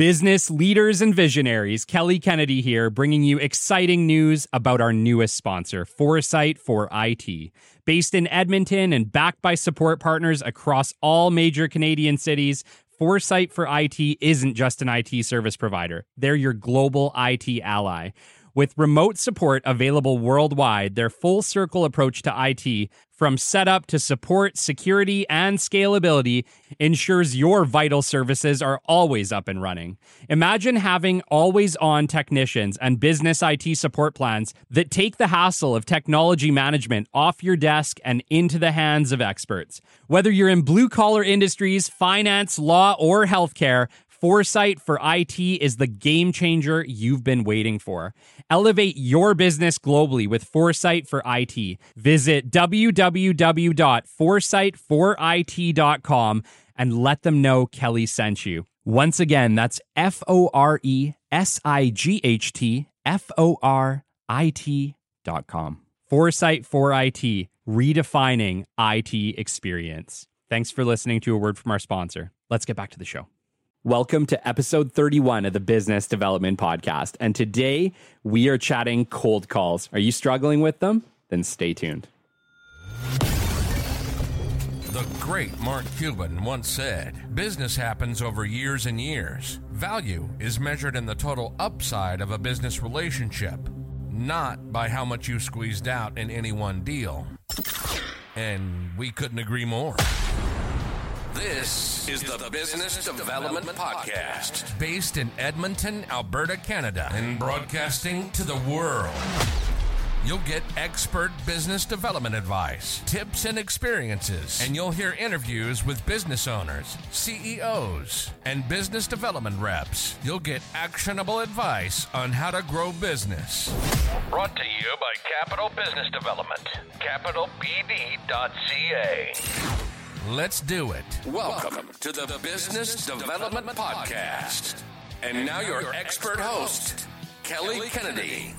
Business leaders and visionaries, Kelly Kennedy here, bringing you exciting news about our newest sponsor, Foresight for IT. Based in Edmonton and backed by support partners across all major Canadian cities, Foresight for IT isn't just an IT service provider, they're your global IT ally. With remote support available worldwide, their full circle approach to IT, from setup to support, security, and scalability, ensures your vital services are always up and running. Imagine having always on technicians and business IT support plans that take the hassle of technology management off your desk and into the hands of experts. Whether you're in blue collar industries, finance, law, or healthcare, Foresight for IT is the game changer you've been waiting for. Elevate your business globally with Foresight for IT. Visit www.foresightforit.com and let them know Kelly sent you. Once again, that's F O R E S I G H T F O R I T.com. Foresight for IT, redefining IT experience. Thanks for listening to a word from our sponsor. Let's get back to the show. Welcome to episode 31 of the Business Development Podcast. And today we are chatting cold calls. Are you struggling with them? Then stay tuned. The great Mark Cuban once said business happens over years and years. Value is measured in the total upside of a business relationship, not by how much you squeezed out in any one deal. And we couldn't agree more. This is the Business Development Podcast, based in Edmonton, Alberta, Canada, and broadcasting to the world. You'll get expert business development advice, tips, and experiences, and you'll hear interviews with business owners, CEOs, and business development reps. You'll get actionable advice on how to grow business. Brought to you by Capital Business Development, capitalbd.ca. Let's do it. Welcome to the Business Development Podcast. And now your expert host, Kelly Kennedy.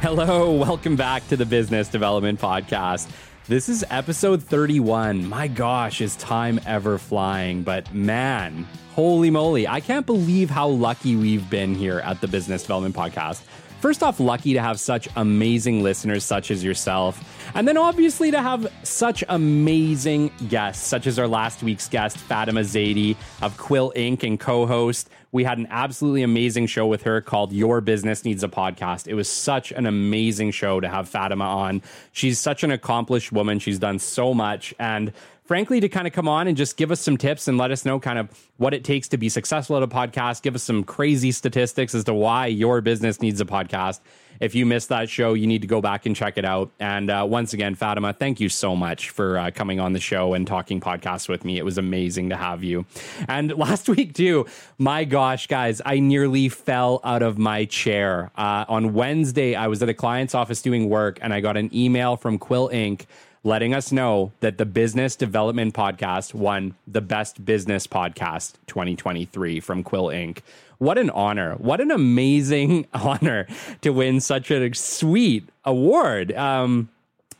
Hello, welcome back to the Business Development Podcast. This is episode 31. My gosh, is time ever flying? But man, holy moly, I can't believe how lucky we've been here at the Business Development Podcast. First off, lucky to have such amazing listeners such as yourself. And then obviously to have such amazing guests, such as our last week's guest, Fatima Zaidi of Quill Inc. and CoHost. We had an absolutely amazing show with her called Your Business Needs a Podcast. It was such an amazing show to have Fatima on. She's such an accomplished woman. She's done so much. And frankly, to kind of come on and just give us some tips and let us know kind of what it takes to be successful at a podcast, give us some crazy statistics as to why your business needs a podcast. If you missed that show, you need to go back and check it out. And uh, once again, Fatima, thank you so much for uh, coming on the show and talking podcasts with me. It was amazing to have you. And last week, too, my gosh, guys, I nearly fell out of my chair. Uh, on Wednesday, I was at a client's office doing work and I got an email from Quill Inc letting us know that the Business Development Podcast won the Best Business Podcast 2023 from Quill Inc. What an honor. What an amazing honor to win such a sweet award. Um,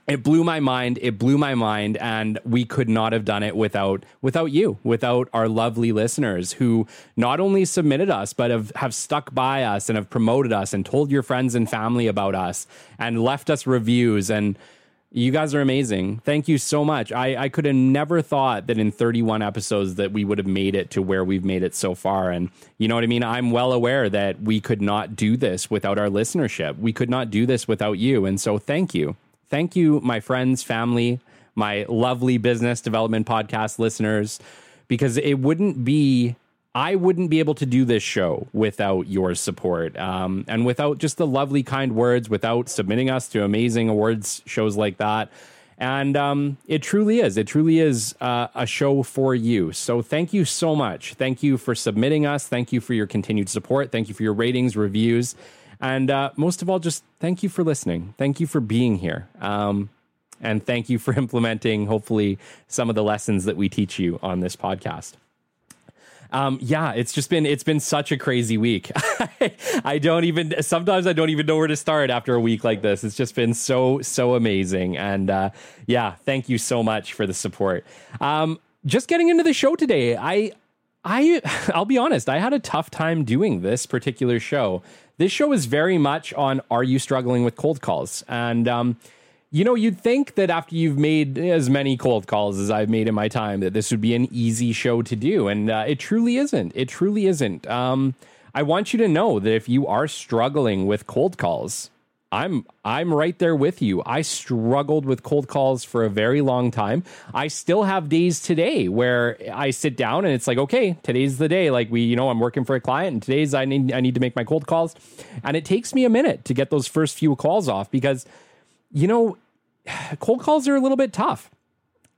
it blew my mind it blew my mind and we could not have done it without without you without our lovely listeners who not only submitted us but have, have stuck by us and have promoted us and told your friends and family about us and left us reviews and you guys are amazing. Thank you so much. I, I could have never thought that in 31 episodes that we would have made it to where we've made it so far. And you know what I mean? I'm well aware that we could not do this without our listenership. We could not do this without you. And so thank you. Thank you, my friends, family, my lovely business development podcast listeners, because it wouldn't be I wouldn't be able to do this show without your support um, and without just the lovely, kind words, without submitting us to amazing awards shows like that. And um, it truly is. It truly is uh, a show for you. So thank you so much. Thank you for submitting us. Thank you for your continued support. Thank you for your ratings, reviews. And uh, most of all, just thank you for listening. Thank you for being here. Um, and thank you for implementing, hopefully, some of the lessons that we teach you on this podcast. Um, yeah, it's just been it's been such a crazy week. I don't even sometimes I don't even know where to start after a week like this. It's just been so so amazing, and uh, yeah, thank you so much for the support. Um, just getting into the show today, I I I'll be honest, I had a tough time doing this particular show. This show is very much on are you struggling with cold calls? And um, you know, you'd think that after you've made as many cold calls as I've made in my time, that this would be an easy show to do, and uh, it truly isn't. It truly isn't. Um, I want you to know that if you are struggling with cold calls, I'm I'm right there with you. I struggled with cold calls for a very long time. I still have days today where I sit down and it's like, okay, today's the day. Like we, you know, I'm working for a client and today's I need I need to make my cold calls. And it takes me a minute to get those first few calls off because you know, cold calls are a little bit tough.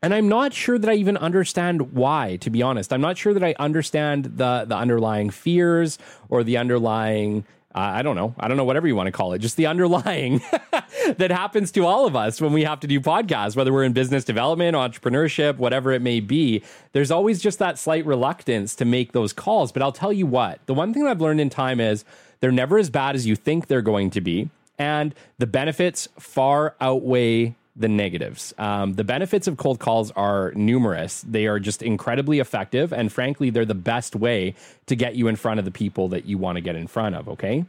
And I'm not sure that I even understand why, to be honest. I'm not sure that I understand the the underlying fears or the underlying uh, I don't know. I don't know, whatever you want to call it, just the underlying that happens to all of us when we have to do podcasts, whether we're in business development, entrepreneurship, whatever it may be. There's always just that slight reluctance to make those calls. But I'll tell you what, the one thing I've learned in time is they're never as bad as you think they're going to be. And the benefits far outweigh the negatives. Um, the benefits of cold calls are numerous. They are just incredibly effective. And frankly, they're the best way to get you in front of the people that you want to get in front of. Okay.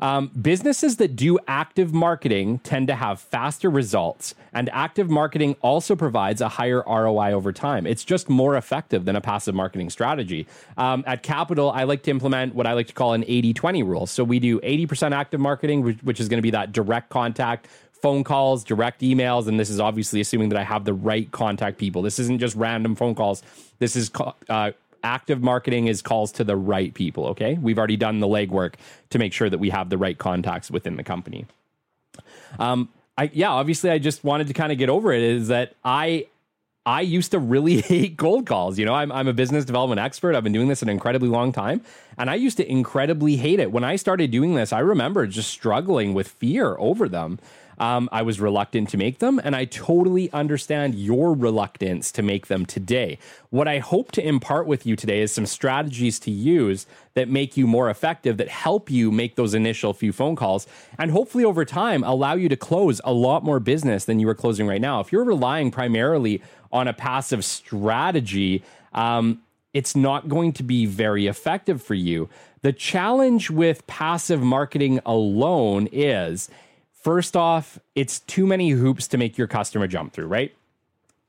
Um, businesses that do active marketing tend to have faster results, and active marketing also provides a higher ROI over time. It's just more effective than a passive marketing strategy. Um, at Capital, I like to implement what I like to call an 80 20 rule. So we do 80% active marketing, which, which is going to be that direct contact phone calls, direct emails, and this is obviously assuming that I have the right contact people. This isn't just random phone calls. This is uh, active marketing is calls to the right people. Okay, we've already done the legwork to make sure that we have the right contacts within the company. Um, I yeah, obviously, I just wanted to kind of get over it. Is that I I used to really hate cold calls. You know, I'm, I'm a business development expert. I've been doing this an incredibly long time. And I used to incredibly hate it. When I started doing this, I remember just struggling with fear over them. Um, I was reluctant to make them, and I totally understand your reluctance to make them today. What I hope to impart with you today is some strategies to use that make you more effective, that help you make those initial few phone calls, and hopefully over time allow you to close a lot more business than you are closing right now. If you're relying primarily on a passive strategy, um, it's not going to be very effective for you. The challenge with passive marketing alone is First off, it's too many hoops to make your customer jump through, right?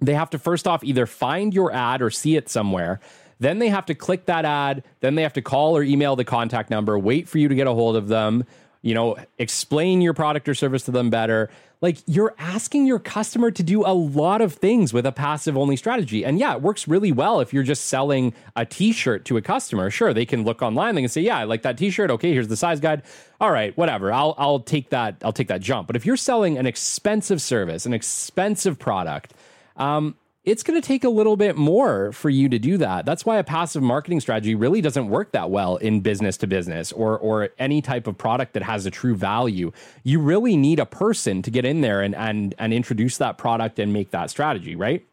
They have to first off either find your ad or see it somewhere. Then they have to click that ad. Then they have to call or email the contact number, wait for you to get a hold of them, you know, explain your product or service to them better like you're asking your customer to do a lot of things with a passive only strategy. And yeah, it works really well if you're just selling a t-shirt to a customer. Sure, they can look online, they can say, "Yeah, I like that t-shirt. Okay, here's the size guide. All right, whatever. I'll I'll take that I'll take that jump." But if you're selling an expensive service, an expensive product, um, it's going to take a little bit more for you to do that. That's why a passive marketing strategy really doesn't work that well in business to business or or any type of product that has a true value. You really need a person to get in there and and and introduce that product and make that strategy, right?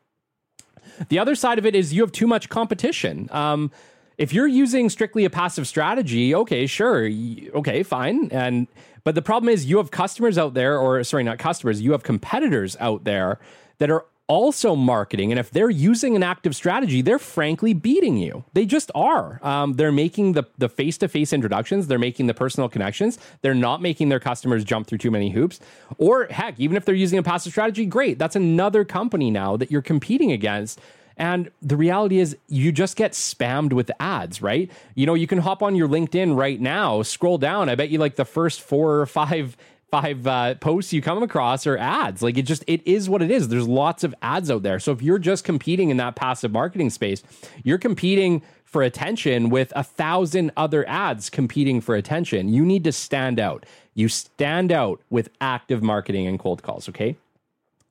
The other side of it is you have too much competition. Um, if you're using strictly a passive strategy, okay, sure, okay, fine, and but the problem is you have customers out there, or sorry, not customers, you have competitors out there that are also marketing. And if they're using an active strategy, they're frankly beating you. They just are. Um, they're making the the face to face introductions. They're making the personal connections. They're not making their customers jump through too many hoops. Or heck, even if they're using a passive strategy, great. That's another company now that you're competing against. And the reality is, you just get spammed with ads, right? You know, you can hop on your LinkedIn right now, scroll down. I bet you like the first four or five five uh, posts you come across are ads. Like it just it is what it is. There's lots of ads out there. So if you're just competing in that passive marketing space, you're competing for attention with a thousand other ads competing for attention. You need to stand out. You stand out with active marketing and cold calls, okay?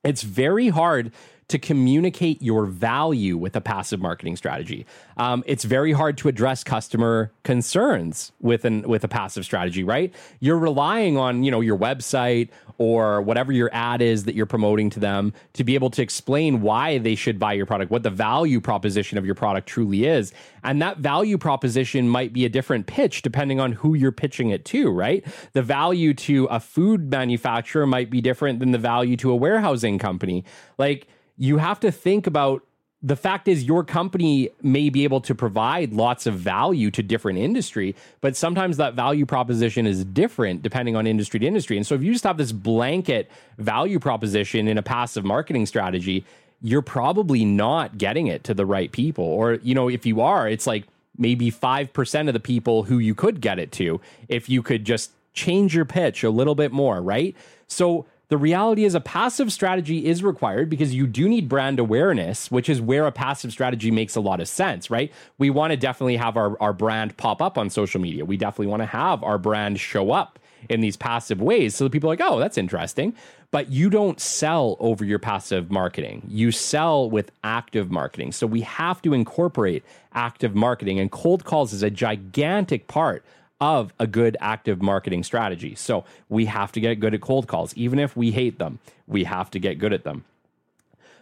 It's very hard to communicate your value with a passive marketing strategy. Um, it's very hard to address customer concerns with an with a passive strategy, right? You're relying on you know your website or whatever your ad is that you're promoting to them to be able to explain why they should buy your product, what the value proposition of your product truly is, and that value proposition might be a different pitch depending on who you're pitching it to, right? The value to a food manufacturer might be different than the value to a warehousing company, like you have to think about the fact is your company may be able to provide lots of value to different industry but sometimes that value proposition is different depending on industry to industry. And so if you just have this blanket value proposition in a passive marketing strategy you're probably not getting it to the right people. Or you know if you are it's like maybe 5% of the people who you could get it to if you could just change your pitch a little bit more right? So the reality is a passive strategy is required because you do need brand awareness, which is where a passive strategy makes a lot of sense, right? We want to definitely have our, our brand pop up on social media. We definitely want to have our brand show up in these passive ways so that people are like, oh, that's interesting. But you don't sell over your passive marketing. You sell with active marketing. So we have to incorporate active marketing, and cold calls is a gigantic part of a good active marketing strategy. So we have to get good at cold calls. Even if we hate them, we have to get good at them.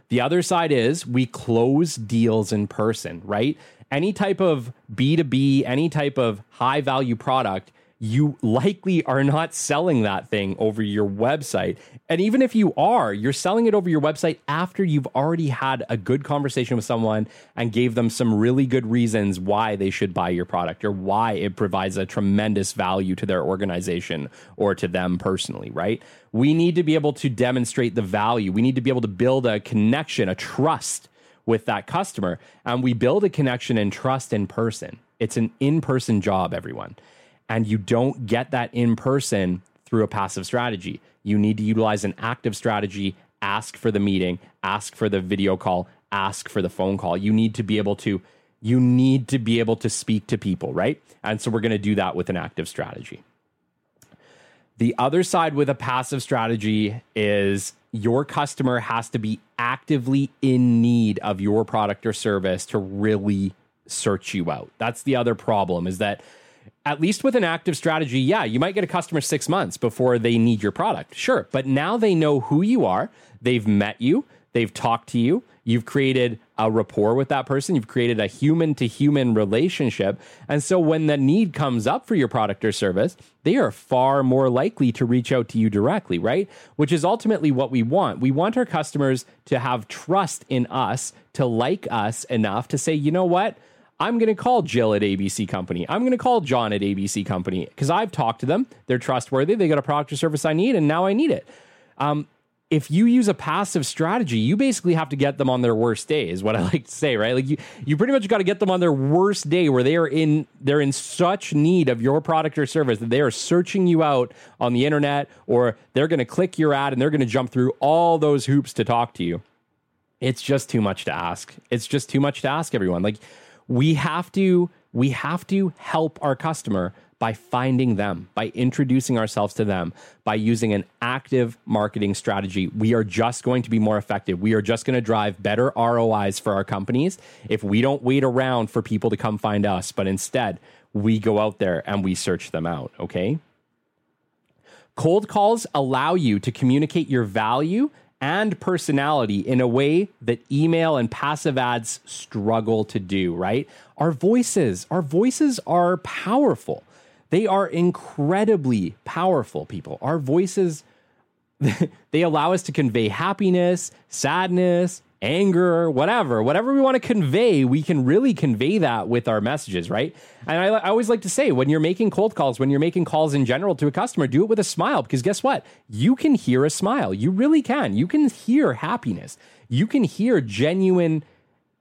The other side is we close deals in person, right? Any type of B2B, any type of high value product, you likely are not selling that thing over your website. And even if you are, you're selling it over your website after you've already had a good conversation with someone and gave them some really good reasons why they should buy your product or why it provides a tremendous value to their organization or to them personally, right? We need to be able to demonstrate the value. We need to be able to build a connection, a trust with that customer. And we build a connection and trust in person. It's an in person job, everyone and you don't get that in person through a passive strategy. You need to utilize an active strategy, ask for the meeting, ask for the video call, ask for the phone call. You need to be able to you need to be able to speak to people, right? And so we're going to do that with an active strategy. The other side with a passive strategy is your customer has to be actively in need of your product or service to really search you out. That's the other problem is that at least with an active strategy, yeah, you might get a customer six months before they need your product. Sure. But now they know who you are. They've met you. They've talked to you. You've created a rapport with that person. You've created a human to human relationship. And so when the need comes up for your product or service, they are far more likely to reach out to you directly, right? Which is ultimately what we want. We want our customers to have trust in us, to like us enough to say, you know what? I'm going to call Jill at ABC Company. I'm going to call John at ABC Company because I've talked to them. They're trustworthy. They got a product or service I need, and now I need it. Um, if you use a passive strategy, you basically have to get them on their worst day, is what I like to say, right? Like you, you pretty much got to get them on their worst day where they are in, they're in such need of your product or service that they are searching you out on the internet, or they're going to click your ad and they're going to jump through all those hoops to talk to you. It's just too much to ask. It's just too much to ask everyone. Like we have to we have to help our customer by finding them, by introducing ourselves to them, by using an active marketing strategy. We are just going to be more effective. We are just going to drive better ROIs for our companies if we don't wait around for people to come find us, but instead we go out there and we search them out, okay? Cold calls allow you to communicate your value and personality in a way that email and passive ads struggle to do, right? Our voices, our voices are powerful. They are incredibly powerful, people. Our voices, they allow us to convey happiness, sadness, anger, whatever, whatever we want to convey, we can really convey that with our messages, right? And I, I, always like to say when you're making cold calls, when you're making calls in general to a customer, do it with a smile because guess what? You can hear a smile. You really can. You can hear happiness. You can hear genuine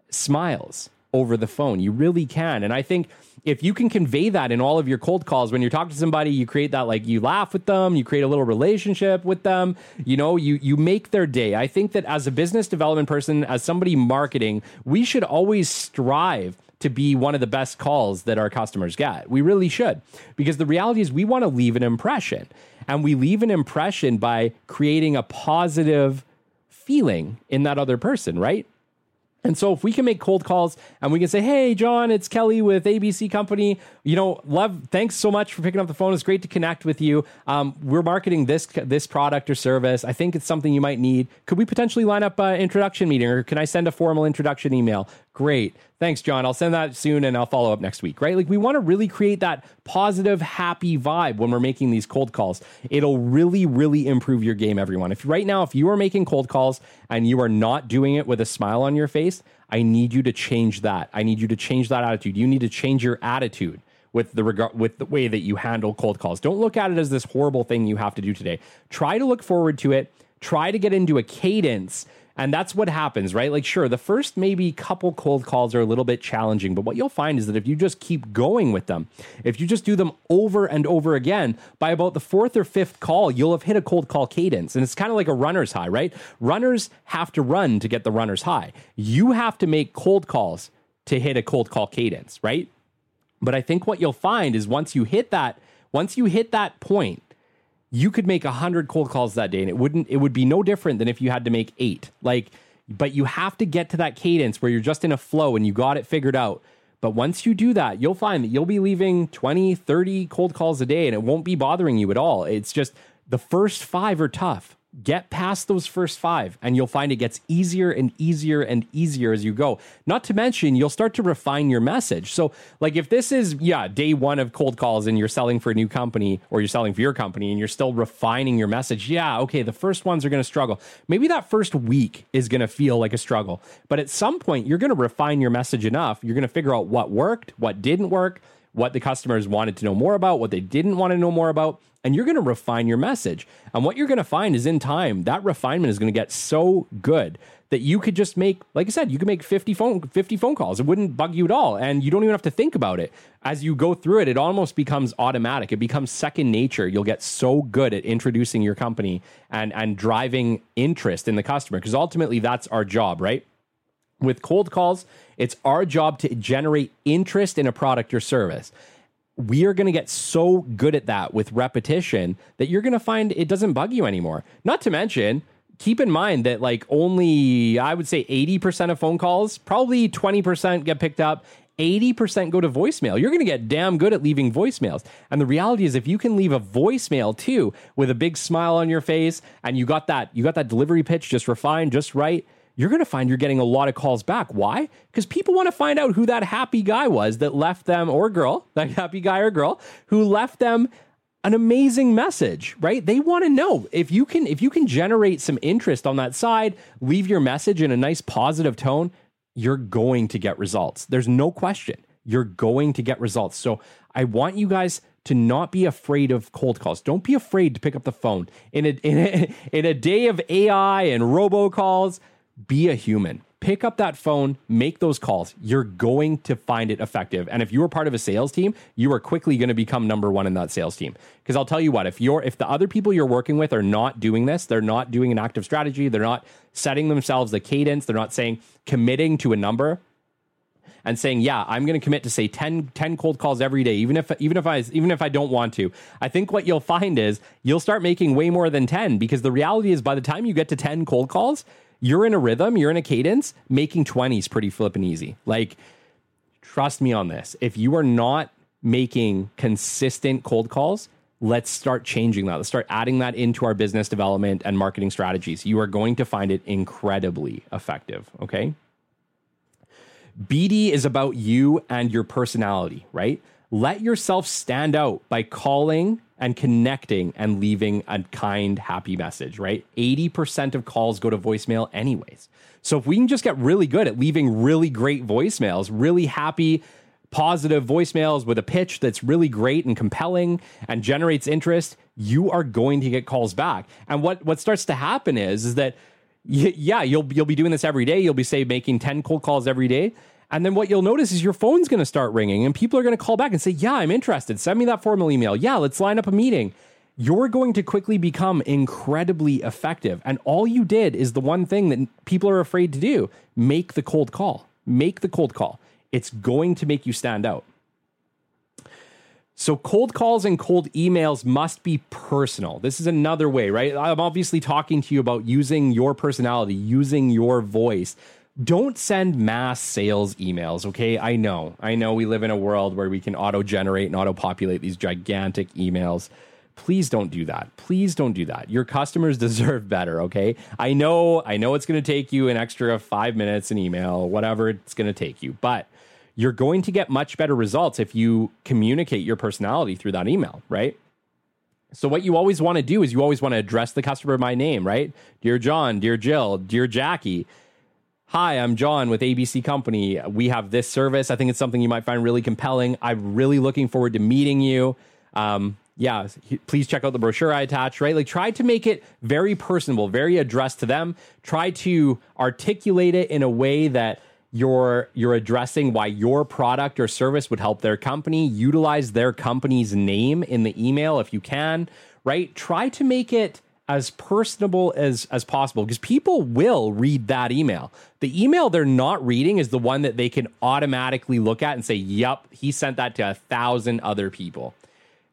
smiles over the phone. You really can. And I think if you can convey that in all of your cold calls when you're talking to somebody you create that like you laugh with them you create a little relationship with them you know you you make their day. I think that as a business development person as somebody marketing we should always strive to be one of the best calls that our customers get. We really should. Because the reality is we want to leave an impression. And we leave an impression by creating a positive feeling in that other person right and so if we can make cold calls and we can say, "Hey, John, it's Kelly with ABC Company. You know, love. Thanks so much for picking up the phone. It's great to connect with you. Um, we're marketing this this product or service. I think it's something you might need. Could we potentially line up an introduction meeting, or can I send a formal introduction email? Great. Thanks, John. I'll send that soon and I'll follow up next week, right? Like, we want to really create that positive, happy vibe when we're making these cold calls. It'll really, really improve your game, everyone. If right now, if you are making cold calls and you are not doing it with a smile on your face, I need you to change that. I need you to change that attitude. You need to change your attitude with the regard with the way that you handle cold calls. Don't look at it as this horrible thing you have to do today. Try to look forward to it. Try to get into a cadence and that's what happens, right? Like, sure, the first maybe couple cold calls are a little bit challenging, but what you'll find is that if you just keep going with them, if you just do them over and over again, by about the fourth or fifth call, you'll have hit a cold call cadence. And it's kind of like a runner's high, right? Runners have to run to get the runner's high. You have to make cold calls to hit a cold call cadence, right? But I think what you'll find is once you hit that, once you hit that point, you could make 100 cold calls that day and it wouldn't it would be no different than if you had to make 8 like but you have to get to that cadence where you're just in a flow and you got it figured out. But once you do that you'll find that you'll be leaving 20 30 cold calls a day and it won't be bothering you at all. It's just the first 5 are tough get past those first five and you'll find it gets easier and easier and easier as you go. Not to mention you'll start to refine your message. So like if this is yeah day one of cold calls and you're selling for a new company or you're selling for your company and you're still refining your message yeah okay the first ones are going to struggle. Maybe that first week is going to feel like a struggle but at some point you're going to refine your message enough. You're going to figure out what worked what didn't work what the customers wanted to know more about what they didn't want to know more about and you're going to refine your message. And what you're going to find is in time, that refinement is going to get so good that you could just make, like I said, you could make 50 phone 50 phone calls. It wouldn't bug you at all. And you don't even have to think about it. As you go through it, it almost becomes automatic. It becomes second nature. You'll get so good at introducing your company and and driving interest in the customer because ultimately that's our job, right? With cold calls, it's our job to generate interest in a product or service we are going to get so good at that with repetition that you're going to find it doesn't bug you anymore. Not to mention, keep in mind that like only I would say 80% of phone calls, probably 20% get picked up, 80% go to voicemail. You're going to get damn good at leaving voicemails. And the reality is if you can leave a voicemail too with a big smile on your face and you got that you got that delivery pitch just refined just right, you're going to find you're getting a lot of calls back. Why? Because people want to find out who that happy guy was that left them, or girl, that happy guy or girl who left them an amazing message, right? They want to know if you can if you can generate some interest on that side, leave your message in a nice positive tone, you're going to get results. There's no question. You're going to get results. So I want you guys to not be afraid of cold calls. Don't be afraid to pick up the phone. In a, in a, in a day of AI and robocalls, be a human. Pick up that phone, make those calls. You're going to find it effective. And if you are part of a sales team, you are quickly going to become number one in that sales team. Because I'll tell you what, if you're if the other people you're working with are not doing this, they're not doing an active strategy, they're not setting themselves a cadence, they're not saying committing to a number, and saying, "Yeah, I'm going to commit to say 10, 10 cold calls every day, even if even if I even if I don't want to." I think what you'll find is you'll start making way more than 10 because the reality is by the time you get to 10 cold calls, you're in a rhythm, you're in a cadence, making 20s pretty flippin' easy. Like, trust me on this. If you are not making consistent cold calls, let's start changing that. Let's start adding that into our business development and marketing strategies. You are going to find it incredibly effective. Okay. BD is about you and your personality, right? Let yourself stand out by calling and connecting and leaving a kind, happy message, right? 80% of calls go to voicemail, anyways. So if we can just get really good at leaving really great voicemails, really happy, positive voicemails with a pitch that's really great and compelling and generates interest, you are going to get calls back. And what what starts to happen is is that yeah, you'll you'll be doing this every day. You'll be say making 10 cold calls every day. And then what you'll notice is your phone's going to start ringing and people are going to call back and say, Yeah, I'm interested. Send me that formal email. Yeah, let's line up a meeting. You're going to quickly become incredibly effective. And all you did is the one thing that people are afraid to do make the cold call. Make the cold call. It's going to make you stand out. So, cold calls and cold emails must be personal. This is another way, right? I'm obviously talking to you about using your personality, using your voice don't send mass sales emails, okay? I know. I know we live in a world where we can auto generate and auto populate these gigantic emails. please don't do that. Please don't do that. Your customers deserve better, okay? I know I know it's going to take you an extra 5 minutes an email, whatever it's going to take you, but you're going to get much better results if you communicate your personality through that email, right? So what you always want to do is you always want to address the customer by name, right? Dear John, dear Jill, dear Jackie. Hi, I'm John with ABC Company. We have this service. I think it's something you might find really compelling. I'm really looking forward to meeting you. Um, yeah, please check out the brochure I attached, right? Like try to make it very personable, very addressed to them. Try to articulate it in a way that you're you're addressing why your product or service would help their company utilize their company's name in the email if you can right try to make it as personable as as possible because people will read that email the email they're not reading is the one that they can automatically look at and say yep he sent that to a thousand other people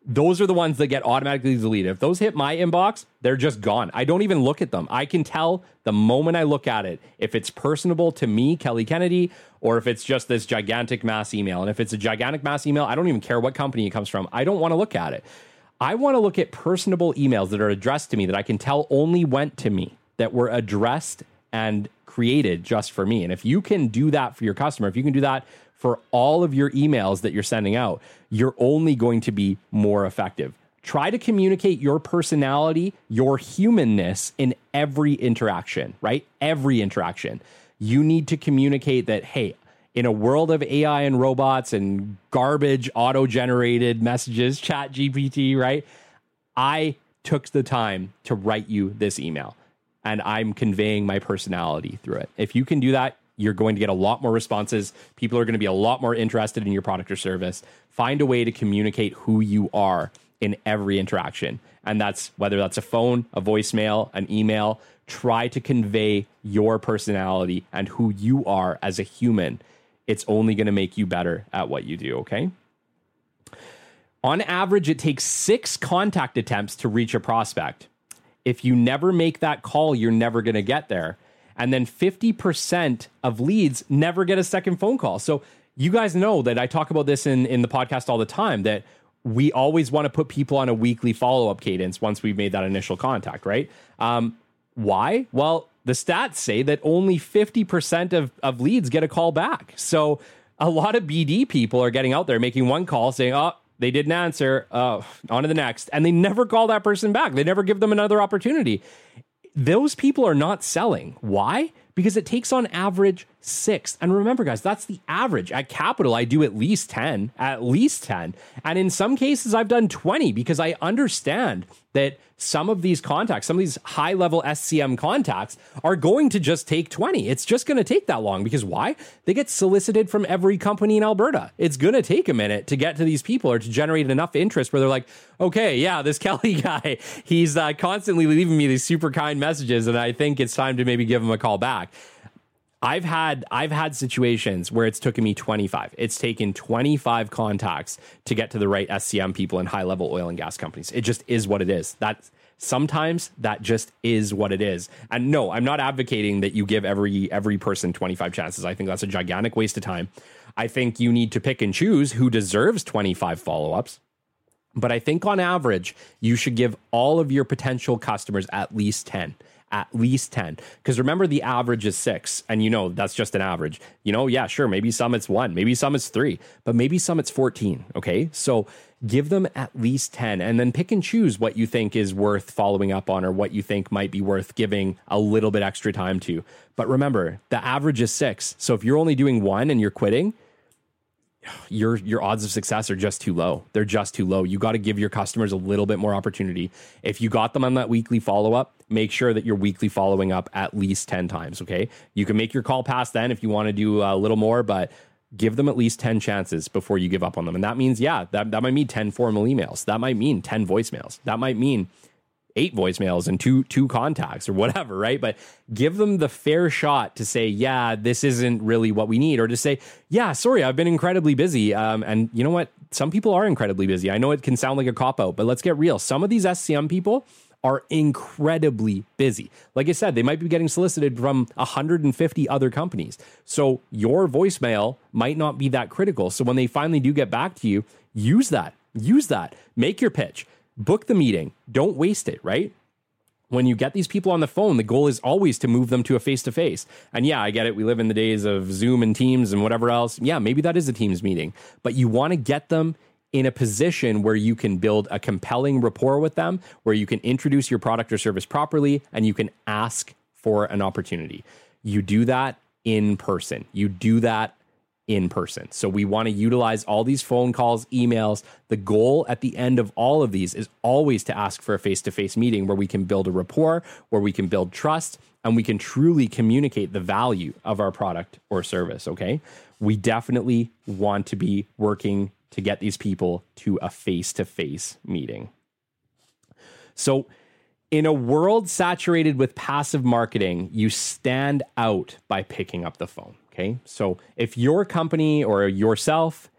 those are the ones that get automatically deleted. If those hit my inbox, they're just gone. I don't even look at them. I can tell the moment I look at it if it's personable to me, Kelly Kennedy, or if it's just this gigantic mass email. And if it's a gigantic mass email, I don't even care what company it comes from. I don't want to look at it. I want to look at personable emails that are addressed to me that I can tell only went to me, that were addressed and created just for me. And if you can do that for your customer, if you can do that for all of your emails that you're sending out, you're only going to be more effective. Try to communicate your personality, your humanness in every interaction, right? Every interaction. You need to communicate that, hey, in a world of AI and robots and garbage auto generated messages, ChatGPT, right? I took the time to write you this email and I'm conveying my personality through it. If you can do that, you're going to get a lot more responses. People are going to be a lot more interested in your product or service. Find a way to communicate who you are in every interaction. And that's whether that's a phone, a voicemail, an email. Try to convey your personality and who you are as a human. It's only going to make you better at what you do, okay? On average, it takes six contact attempts to reach a prospect. If you never make that call, you're never going to get there and then 50% of leads never get a second phone call. So you guys know that I talk about this in, in the podcast all the time that we always want to put people on a weekly follow up cadence once we've made that initial contact, right? Um, why? Well, the stats say that only 50% of, of leads get a call back. So a lot of BD people are getting out there making one call saying, oh, they didn't answer, uh, on to the next. And they never call that person back. They never give them another opportunity those people are not selling. Why? Because it takes on average six. And remember, guys, that's the average. At Capital, I do at least 10, at least 10. And in some cases, I've done 20 because I understand that some of these contacts, some of these high level SCM contacts are going to just take 20. It's just going to take that long because why? They get solicited from every company in Alberta. It's going to take a minute to get to these people or to generate enough interest where they're like, okay, yeah, this Kelly guy, he's uh, constantly leaving me these super kind messages. And I think it's time to maybe give him a call back. I've had I've had situations where it's taken me 25. It's taken 25 contacts to get to the right SCM people in high level oil and gas companies. It just is what it is. That sometimes that just is what it is. And no, I'm not advocating that you give every every person 25 chances. I think that's a gigantic waste of time. I think you need to pick and choose who deserves 25 follow-ups. But I think on average, you should give all of your potential customers at least 10 at least 10. Because remember, the average is six, and you know that's just an average. You know, yeah, sure, maybe some it's one, maybe some it's three, but maybe some it's 14. Okay. So give them at least 10 and then pick and choose what you think is worth following up on or what you think might be worth giving a little bit extra time to. But remember, the average is six. So if you're only doing one and you're quitting, your your odds of success are just too low. They're just too low. You got to give your customers a little bit more opportunity. If you got them on that weekly follow up, make sure that you're weekly following up at least 10 times, okay? You can make your call past then if you want to do a little more, but give them at least 10 chances before you give up on them. And that means yeah, that that might mean 10 formal emails. That might mean 10 voicemails. That might mean eight voicemails and two two contacts or whatever, right? But give them the fair shot to say, yeah, this isn't really what we need, or to say, yeah, sorry, I've been incredibly busy. Um, and you know what? Some people are incredibly busy. I know it can sound like a cop out, but let's get real. Some of these SCM people are incredibly busy. Like I said, they might be getting solicited from 150 other companies. So your voicemail might not be that critical. So when they finally do get back to you, use that. Use that. Make your pitch book the meeting. Don't waste it, right? when you get these people on the phone, the goal is always to move them to a face to face. And yeah, I get it. We live in the days of Zoom and Teams and whatever else. Yeah, maybe that is a Teams meeting, but you want to get them in a position where you can build a compelling rapport with them, where you can introduce your product or service properly, and you can ask for an opportunity. You do that in person. You do that in person. So we want to utilize all these phone calls, emails. The goal at the end of all of these is always to ask for a face to face meeting where we can build a rapport, where we can build trust, and we can truly communicate the value of our product or service. Okay. We definitely want to be working to get these people to a face to face meeting. So, in a world saturated with passive marketing, you stand out by picking up the phone. Okay. So if your company or yourself,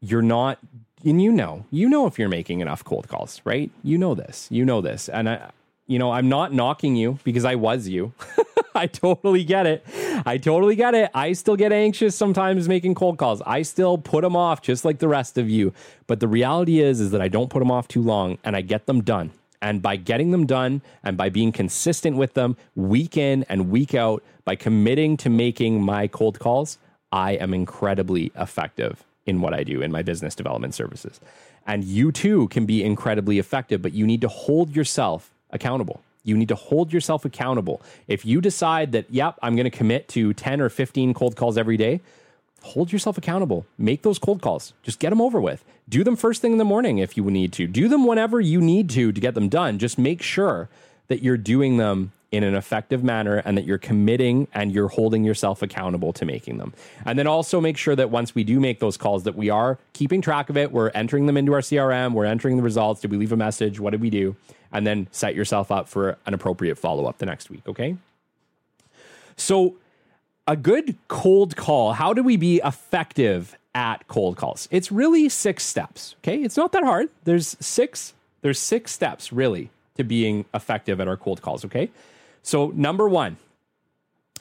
you're not, and you know, you know if you're making enough cold calls, right? You know this, you know this. And I, you know, I'm not knocking you because I was you. I totally get it. I totally get it. I still get anxious sometimes making cold calls. I still put them off just like the rest of you. But the reality is is that I don't put them off too long and I get them done. And by getting them done and by being consistent with them week in and week out, by committing to making my cold calls, I am incredibly effective in what I do in my business development services. And you too can be incredibly effective, but you need to hold yourself accountable. You need to hold yourself accountable. If you decide that, yep, I'm going to commit to 10 or 15 cold calls every day, hold yourself accountable. Make those cold calls. Just get them over with. Do them first thing in the morning if you need to. Do them whenever you need to to get them done. Just make sure that you're doing them in an effective manner and that you're committing and you're holding yourself accountable to making them. And then also make sure that once we do make those calls that we are keeping track of it, we're entering them into our CRM, we're entering the results, did we leave a message, what did we do? And then set yourself up for an appropriate follow-up the next week, okay? So a good cold call, how do we be effective at cold calls? It's really 6 steps, okay? It's not that hard. There's 6 there's 6 steps really to being effective at our cold calls, okay? So, number one,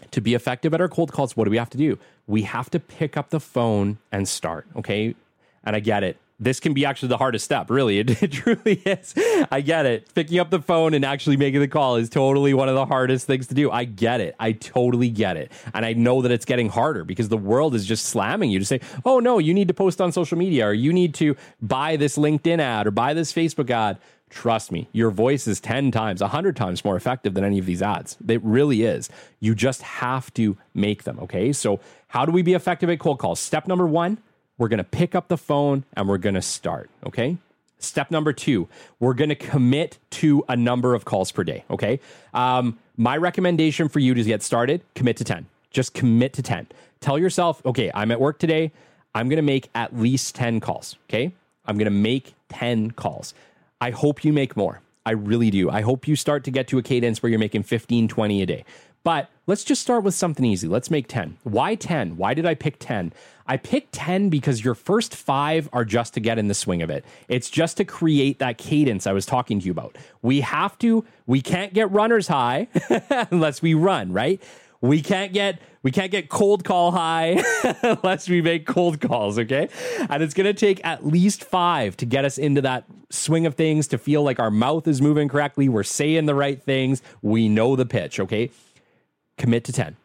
to be effective at our cold calls, what do we have to do? We have to pick up the phone and start. Okay. And I get it. This can be actually the hardest step, really. It, it truly is. I get it. Picking up the phone and actually making the call is totally one of the hardest things to do. I get it. I totally get it. And I know that it's getting harder because the world is just slamming you to say, oh, no, you need to post on social media or you need to buy this LinkedIn ad or buy this Facebook ad. Trust me, your voice is 10 times, 100 times more effective than any of these ads. It really is. You just have to make them. Okay. So, how do we be effective at cold calls? Step number one, we're going to pick up the phone and we're going to start. Okay. Step number two, we're going to commit to a number of calls per day. Okay. Um, my recommendation for you to get started, commit to 10. Just commit to 10. Tell yourself, okay, I'm at work today. I'm going to make at least 10 calls. Okay. I'm going to make 10 calls. I hope you make more. I really do. I hope you start to get to a cadence where you're making 15, 20 a day. But let's just start with something easy. Let's make 10. Why 10? Why did I pick 10? I picked 10 because your first five are just to get in the swing of it. It's just to create that cadence I was talking to you about. We have to, we can't get runners high unless we run, right? we can't get we can't get cold call high unless we make cold calls okay and it's going to take at least five to get us into that swing of things to feel like our mouth is moving correctly we're saying the right things we know the pitch okay commit to 10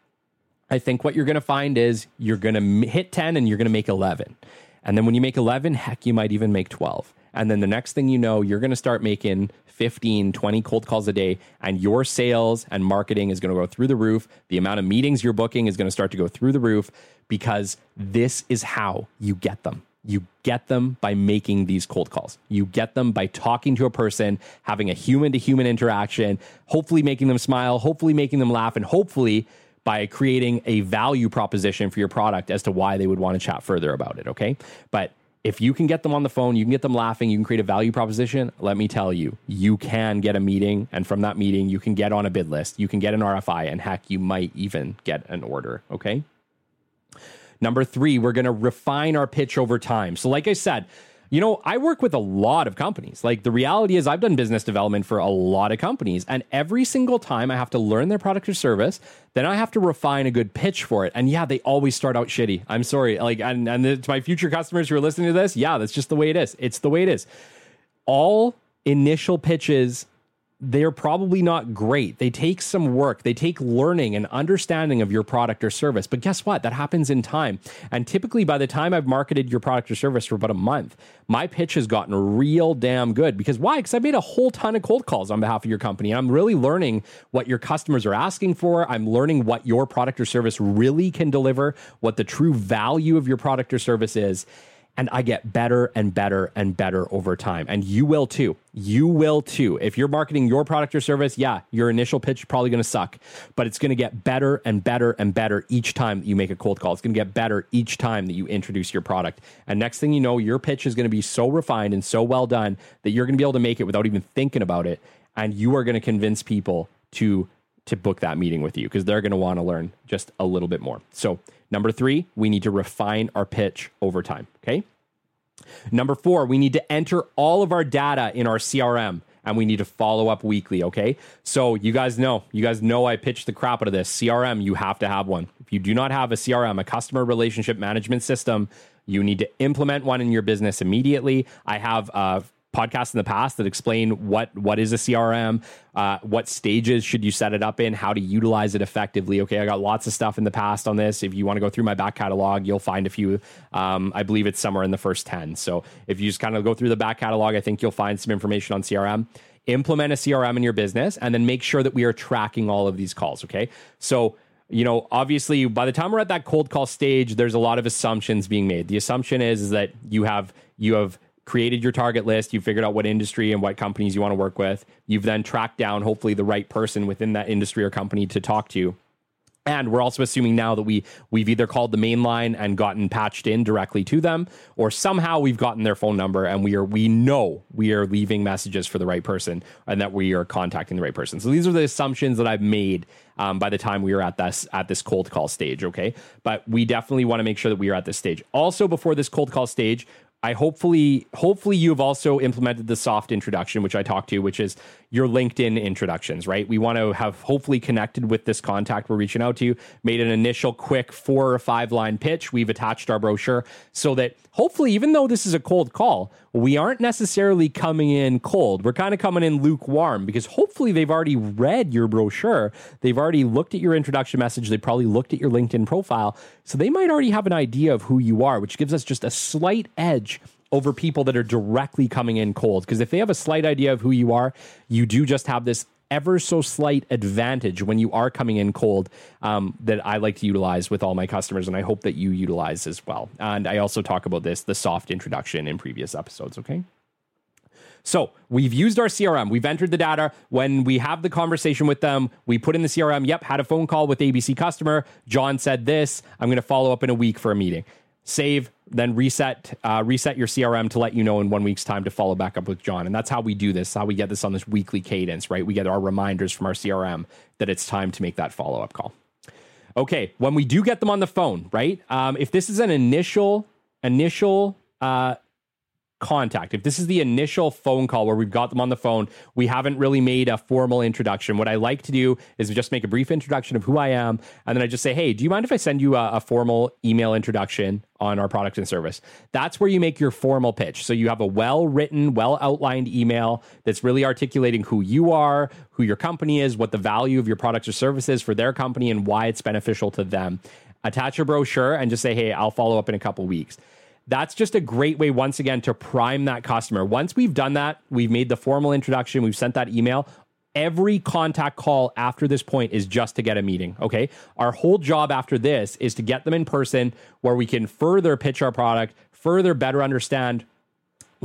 i think what you're going to find is you're going to hit 10 and you're going to make 11 and then when you make 11 heck you might even make 12 and then the next thing you know you're going to start making 15, 20 cold calls a day, and your sales and marketing is going to go through the roof. The amount of meetings you're booking is going to start to go through the roof because this is how you get them. You get them by making these cold calls. You get them by talking to a person, having a human to human interaction, hopefully making them smile, hopefully making them laugh, and hopefully by creating a value proposition for your product as to why they would want to chat further about it. Okay. But if you can get them on the phone, you can get them laughing, you can create a value proposition. Let me tell you, you can get a meeting. And from that meeting, you can get on a bid list, you can get an RFI, and heck, you might even get an order. Okay. Number three, we're going to refine our pitch over time. So, like I said, you know, I work with a lot of companies. Like the reality is, I've done business development for a lot of companies, and every single time I have to learn their product or service, then I have to refine a good pitch for it. And yeah, they always start out shitty. I'm sorry. Like, and, and to my future customers who are listening to this, yeah, that's just the way it is. It's the way it is. All initial pitches they're probably not great. They take some work, they take learning and understanding of your product or service. But guess what? That happens in time. And typically, by the time I've marketed your product or service for about a month, my pitch has gotten real damn good. Because why? Because I made a whole ton of cold calls on behalf of your company. And I'm really learning what your customers are asking for. I'm learning what your product or service really can deliver, what the true value of your product or service is and I get better and better and better over time. And you will too. You will too. If you're marketing your product or service, yeah, your initial pitch is probably going to suck, but it's going to get better and better and better each time that you make a cold call. It's going to get better each time that you introduce your product. And next thing you know, your pitch is going to be so refined and so well done that you're going to be able to make it without even thinking about it. And you are going to convince people to to book that meeting with you because they're going to want to learn just a little bit more. So, number three, we need to refine our pitch over time. Okay. Number four, we need to enter all of our data in our CRM and we need to follow up weekly. Okay. So, you guys know, you guys know I pitched the crap out of this. CRM, you have to have one. If you do not have a CRM, a customer relationship management system, you need to implement one in your business immediately. I have uh, podcasts in the past that explain what what is a CRM, uh, what stages should you set it up in, how to utilize it effectively. Okay, I got lots of stuff in the past on this. If you want to go through my back catalog, you'll find a few. Um, I believe it's somewhere in the first ten. So if you just kind of go through the back catalog, I think you'll find some information on CRM. Implement a CRM in your business, and then make sure that we are tracking all of these calls. Okay, so you know, obviously, by the time we're at that cold call stage, there's a lot of assumptions being made. The assumption is, is that you have you have created your target list, You've figured out what industry and what companies you want to work with. You've then tracked down hopefully the right person within that industry or company to talk to. And we're also assuming now that we we've either called the main line and gotten patched in directly to them, or somehow we've gotten their phone number and we are we know we are leaving messages for the right person and that we are contacting the right person. So these are the assumptions that I've made um, by the time we are at this at this cold call stage. Okay, but we definitely want to make sure that we are at this stage. Also, before this cold call stage, I hopefully hopefully you've also implemented the soft introduction, which I talked to, which is your LinkedIn introductions, right? We want to have hopefully connected with this contact we're reaching out to, you, made an initial quick four or five line pitch. We've attached our brochure so that hopefully, even though this is a cold call, we aren't necessarily coming in cold. We're kind of coming in lukewarm because hopefully they've already read your brochure. They've already looked at your introduction message. They probably looked at your LinkedIn profile. So they might already have an idea of who you are, which gives us just a slight edge over people that are directly coming in cold. Because if they have a slight idea of who you are, you do just have this ever so slight advantage when you are coming in cold um, that I like to utilize with all my customers, and I hope that you utilize as well. And I also talk about this, the soft introduction in previous episodes, okay? So we've used our CRM. We've entered the data. When we have the conversation with them, we put in the CRM. Yep, had a phone call with ABC customer. John said this. I'm going to follow up in a week for a meeting save, then reset uh, reset your CRM to let you know in one week's time to follow back up with John. And that's how we do this. How we get this on this weekly cadence, right? We get our reminders from our CRM that it's time to make that follow up call. Okay, when we do get them on the phone, right? Um, if this is an initial initial uh, contact. If this is the initial phone call where we've got them on the phone, we haven't really made a formal introduction. What I like to do is just make a brief introduction of who I am. And then I just say, hey, do you mind if I send you a, a formal email introduction on our product and service? That's where you make your formal pitch. So you have a well written, well outlined email that's really articulating who you are, who your company is, what the value of your products or services for their company, and why it's beneficial to them. Attach a brochure and just say, hey, I'll follow up in a couple weeks that's just a great way once again to prime that customer. Once we've done that, we've made the formal introduction, we've sent that email. Every contact call after this point is just to get a meeting. Okay. Our whole job after this is to get them in person where we can further pitch our product, further better understand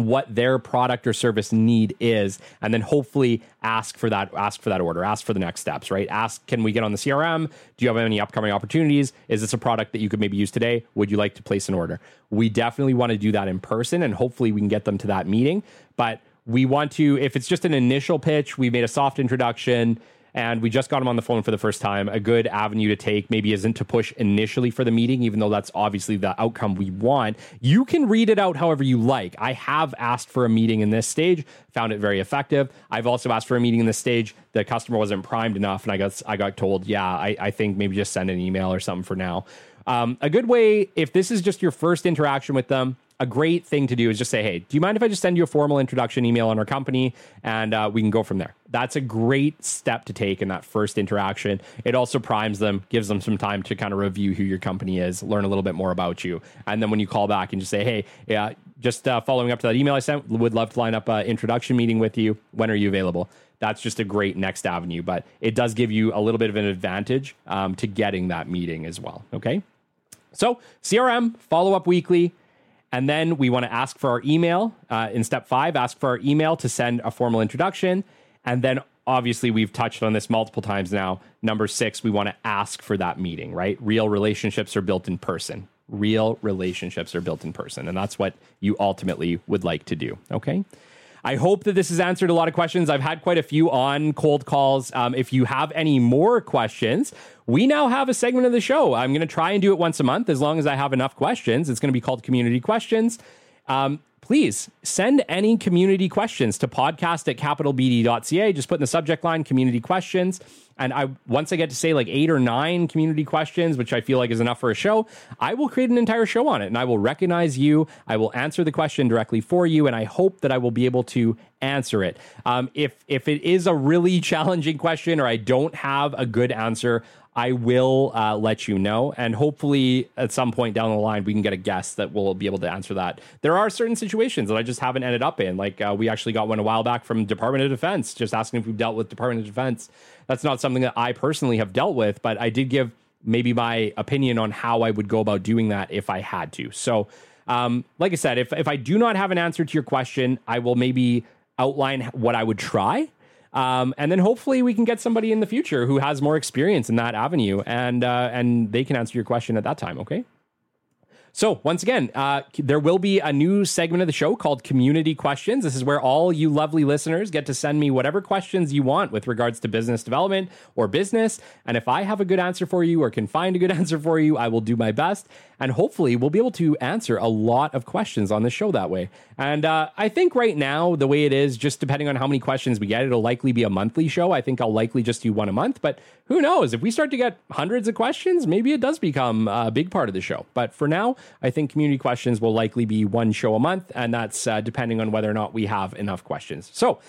what their product or service need is and then hopefully ask for that ask for that order ask for the next steps right? Ask can we get on the crm do you have any upcoming opportunities? Is this a product that you could maybe use today? Would you like to place an order? We definitely want to do that in person and hopefully we can get them to that meeting but we want to if it's just an initial pitch we made a soft introduction and we just got him on the phone for the first time. A good avenue to take maybe isn't to push initially for the meeting, even though that's obviously the outcome we want. You can read it out however you like. I have asked for a meeting in this stage, found it very effective. I've also asked for a meeting in this stage. The customer wasn't primed enough, and I got I got told, yeah, I, I think maybe just send an email or something for now. Um, a good way, if this is just your first interaction with them, a great thing to do is just say, hey, do you mind if I just send you a formal introduction email on our company and uh, we can go from there? That's a great step to take in that first interaction. It also primes them, gives them some time to kind of review who your company is, learn a little bit more about you. And then when you call back and just say, hey, yeah, just uh, following up to that email I sent, would love to line up an introduction meeting with you. When are you available? That's just a great next avenue, but it does give you a little bit of an advantage um, to getting that meeting as well. Okay. So, CRM, follow up weekly, and then we want to ask for our email. Uh, in step five, ask for our email to send a formal introduction. And then obviously, we've touched on this multiple times now. Number six, we want to ask for that meeting, right? Real relationships are built in person. Real relationships are built in person. And that's what you ultimately would like to do. Okay. I hope that this has answered a lot of questions. I've had quite a few on cold calls. Um, if you have any more questions, we now have a segment of the show. I'm going to try and do it once a month as long as I have enough questions. It's going to be called Community Questions. Um, please send any community questions to podcast at capitalbd.ca. Just put in the subject line community questions. And I once I get to say like eight or nine community questions, which I feel like is enough for a show, I will create an entire show on it and I will recognize you. I will answer the question directly for you, and I hope that I will be able to answer it. Um, if if it is a really challenging question or I don't have a good answer, I will uh, let you know. And hopefully, at some point down the line, we can get a guest that will be able to answer that. There are certain situations that I just haven't ended up in. Like, uh, we actually got one a while back from Department of Defense, just asking if we've dealt with Department of Defense. That's not something that I personally have dealt with, but I did give maybe my opinion on how I would go about doing that if I had to. So, um, like I said, if, if I do not have an answer to your question, I will maybe outline what I would try um, and then hopefully we can get somebody in the future who has more experience in that avenue, and uh, and they can answer your question at that time. Okay. So, once again, uh, there will be a new segment of the show called Community Questions. This is where all you lovely listeners get to send me whatever questions you want with regards to business development or business. And if I have a good answer for you or can find a good answer for you, I will do my best. And hopefully, we'll be able to answer a lot of questions on the show that way. And uh, I think right now, the way it is, just depending on how many questions we get, it'll likely be a monthly show. I think I'll likely just do one a month. But who knows? If we start to get hundreds of questions, maybe it does become a big part of the show. But for now, I think community questions will likely be one show a month. And that's uh, depending on whether or not we have enough questions. So,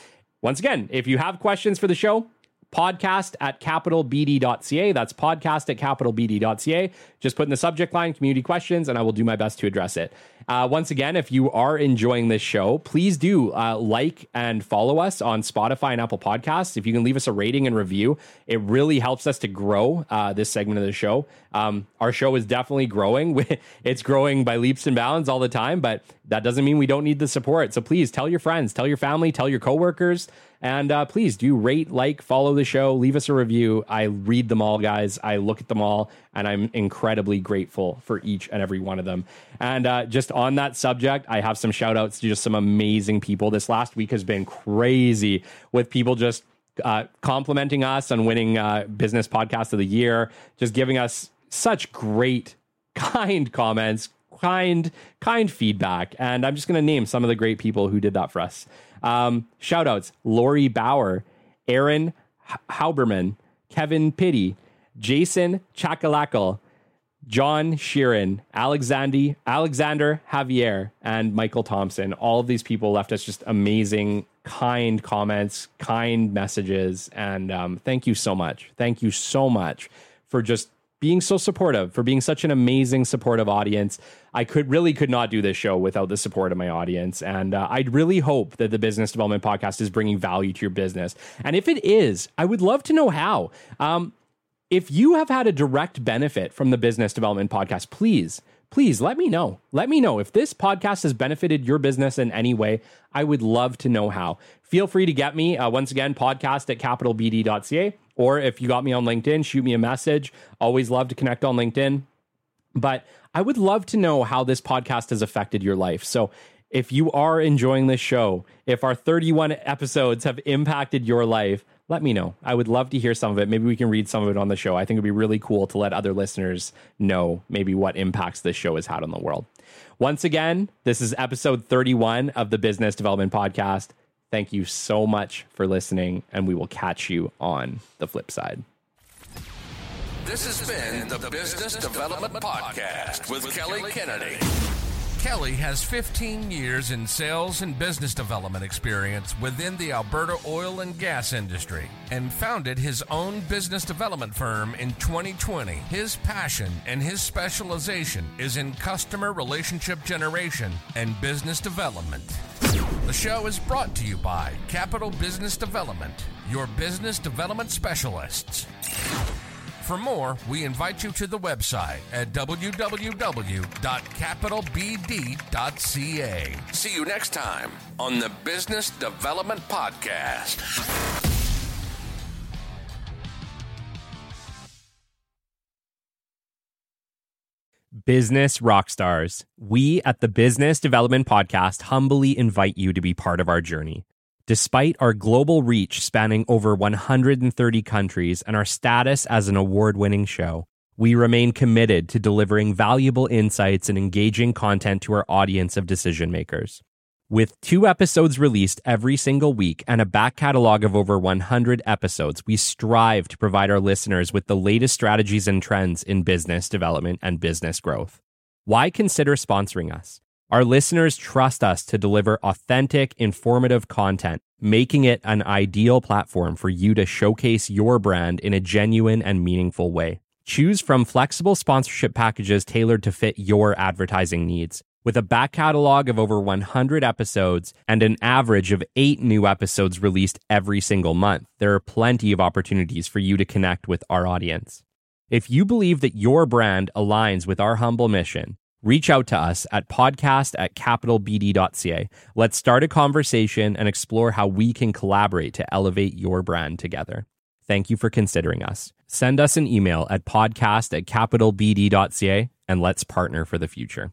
once again, if you have questions for the show, podcast at capitalbd.ca. That's podcast at capitalbd.ca. Just put in the subject line community questions and I will do my best to address it. Uh, once again, if you are enjoying this show, please do uh, like and follow us on Spotify and Apple Podcasts. If you can leave us a rating and review, it really helps us to grow uh, this segment of the show. Um, our show is definitely growing. it's growing by leaps and bounds all the time, but that doesn't mean we don't need the support. So please tell your friends, tell your family, tell your coworkers. And uh, please do rate, like, follow the show, leave us a review. I read them all, guys. I look at them all, and I'm incredibly grateful for each and every one of them. And uh, just on that subject, I have some shout outs to just some amazing people. This last week has been crazy with people just uh, complimenting us on winning uh, Business Podcast of the Year, just giving us such great, kind comments, kind, kind feedback. And I'm just going to name some of the great people who did that for us. Um, shout outs Lori Bauer, Aaron Hauberman, Kevin Pitty, Jason Chakalakal, John Sheeran, Alexander, Alexander Javier, and Michael Thompson. All of these people left us just amazing, kind comments, kind messages. And um, thank you so much. Thank you so much for just being so supportive, for being such an amazing supportive audience. I could really could not do this show without the support of my audience, and uh, I really hope that the Business Development Podcast is bringing value to your business. And if it is, I would love to know how. Um, if you have had a direct benefit from the Business Development Podcast, please please let me know. Let me know if this podcast has benefited your business in any way. I would love to know how. Feel free to get me uh, once again, podcast at capitalbd.ca. Or if you got me on LinkedIn, shoot me a message. Always love to connect on LinkedIn. But I would love to know how this podcast has affected your life. So if you are enjoying this show, if our 31 episodes have impacted your life, let me know. I would love to hear some of it. Maybe we can read some of it on the show. I think it'd be really cool to let other listeners know maybe what impacts this show has had on the world. Once again, this is episode 31 of the Business Development Podcast. Thank you so much for listening, and we will catch you on the flip side. This has been the Business Development Podcast with Kelly Kennedy. Kelly has 15 years in sales and business development experience within the Alberta oil and gas industry and founded his own business development firm in 2020. His passion and his specialization is in customer relationship generation and business development. The show is brought to you by Capital Business Development, your business development specialists. For more, we invite you to the website at www.capitalbd.ca. See you next time on the Business Development Podcast. Business rock stars. We at the Business Development Podcast humbly invite you to be part of our journey. Despite our global reach spanning over 130 countries and our status as an award winning show, we remain committed to delivering valuable insights and engaging content to our audience of decision makers. With two episodes released every single week and a back catalog of over 100 episodes, we strive to provide our listeners with the latest strategies and trends in business development and business growth. Why consider sponsoring us? Our listeners trust us to deliver authentic, informative content, making it an ideal platform for you to showcase your brand in a genuine and meaningful way. Choose from flexible sponsorship packages tailored to fit your advertising needs. With a back catalog of over 100 episodes and an average of eight new episodes released every single month, there are plenty of opportunities for you to connect with our audience. If you believe that your brand aligns with our humble mission, reach out to us at podcast at capitalbd.ca. Let's start a conversation and explore how we can collaborate to elevate your brand together. Thank you for considering us. Send us an email at podcast at capitalbd.ca and let's partner for the future.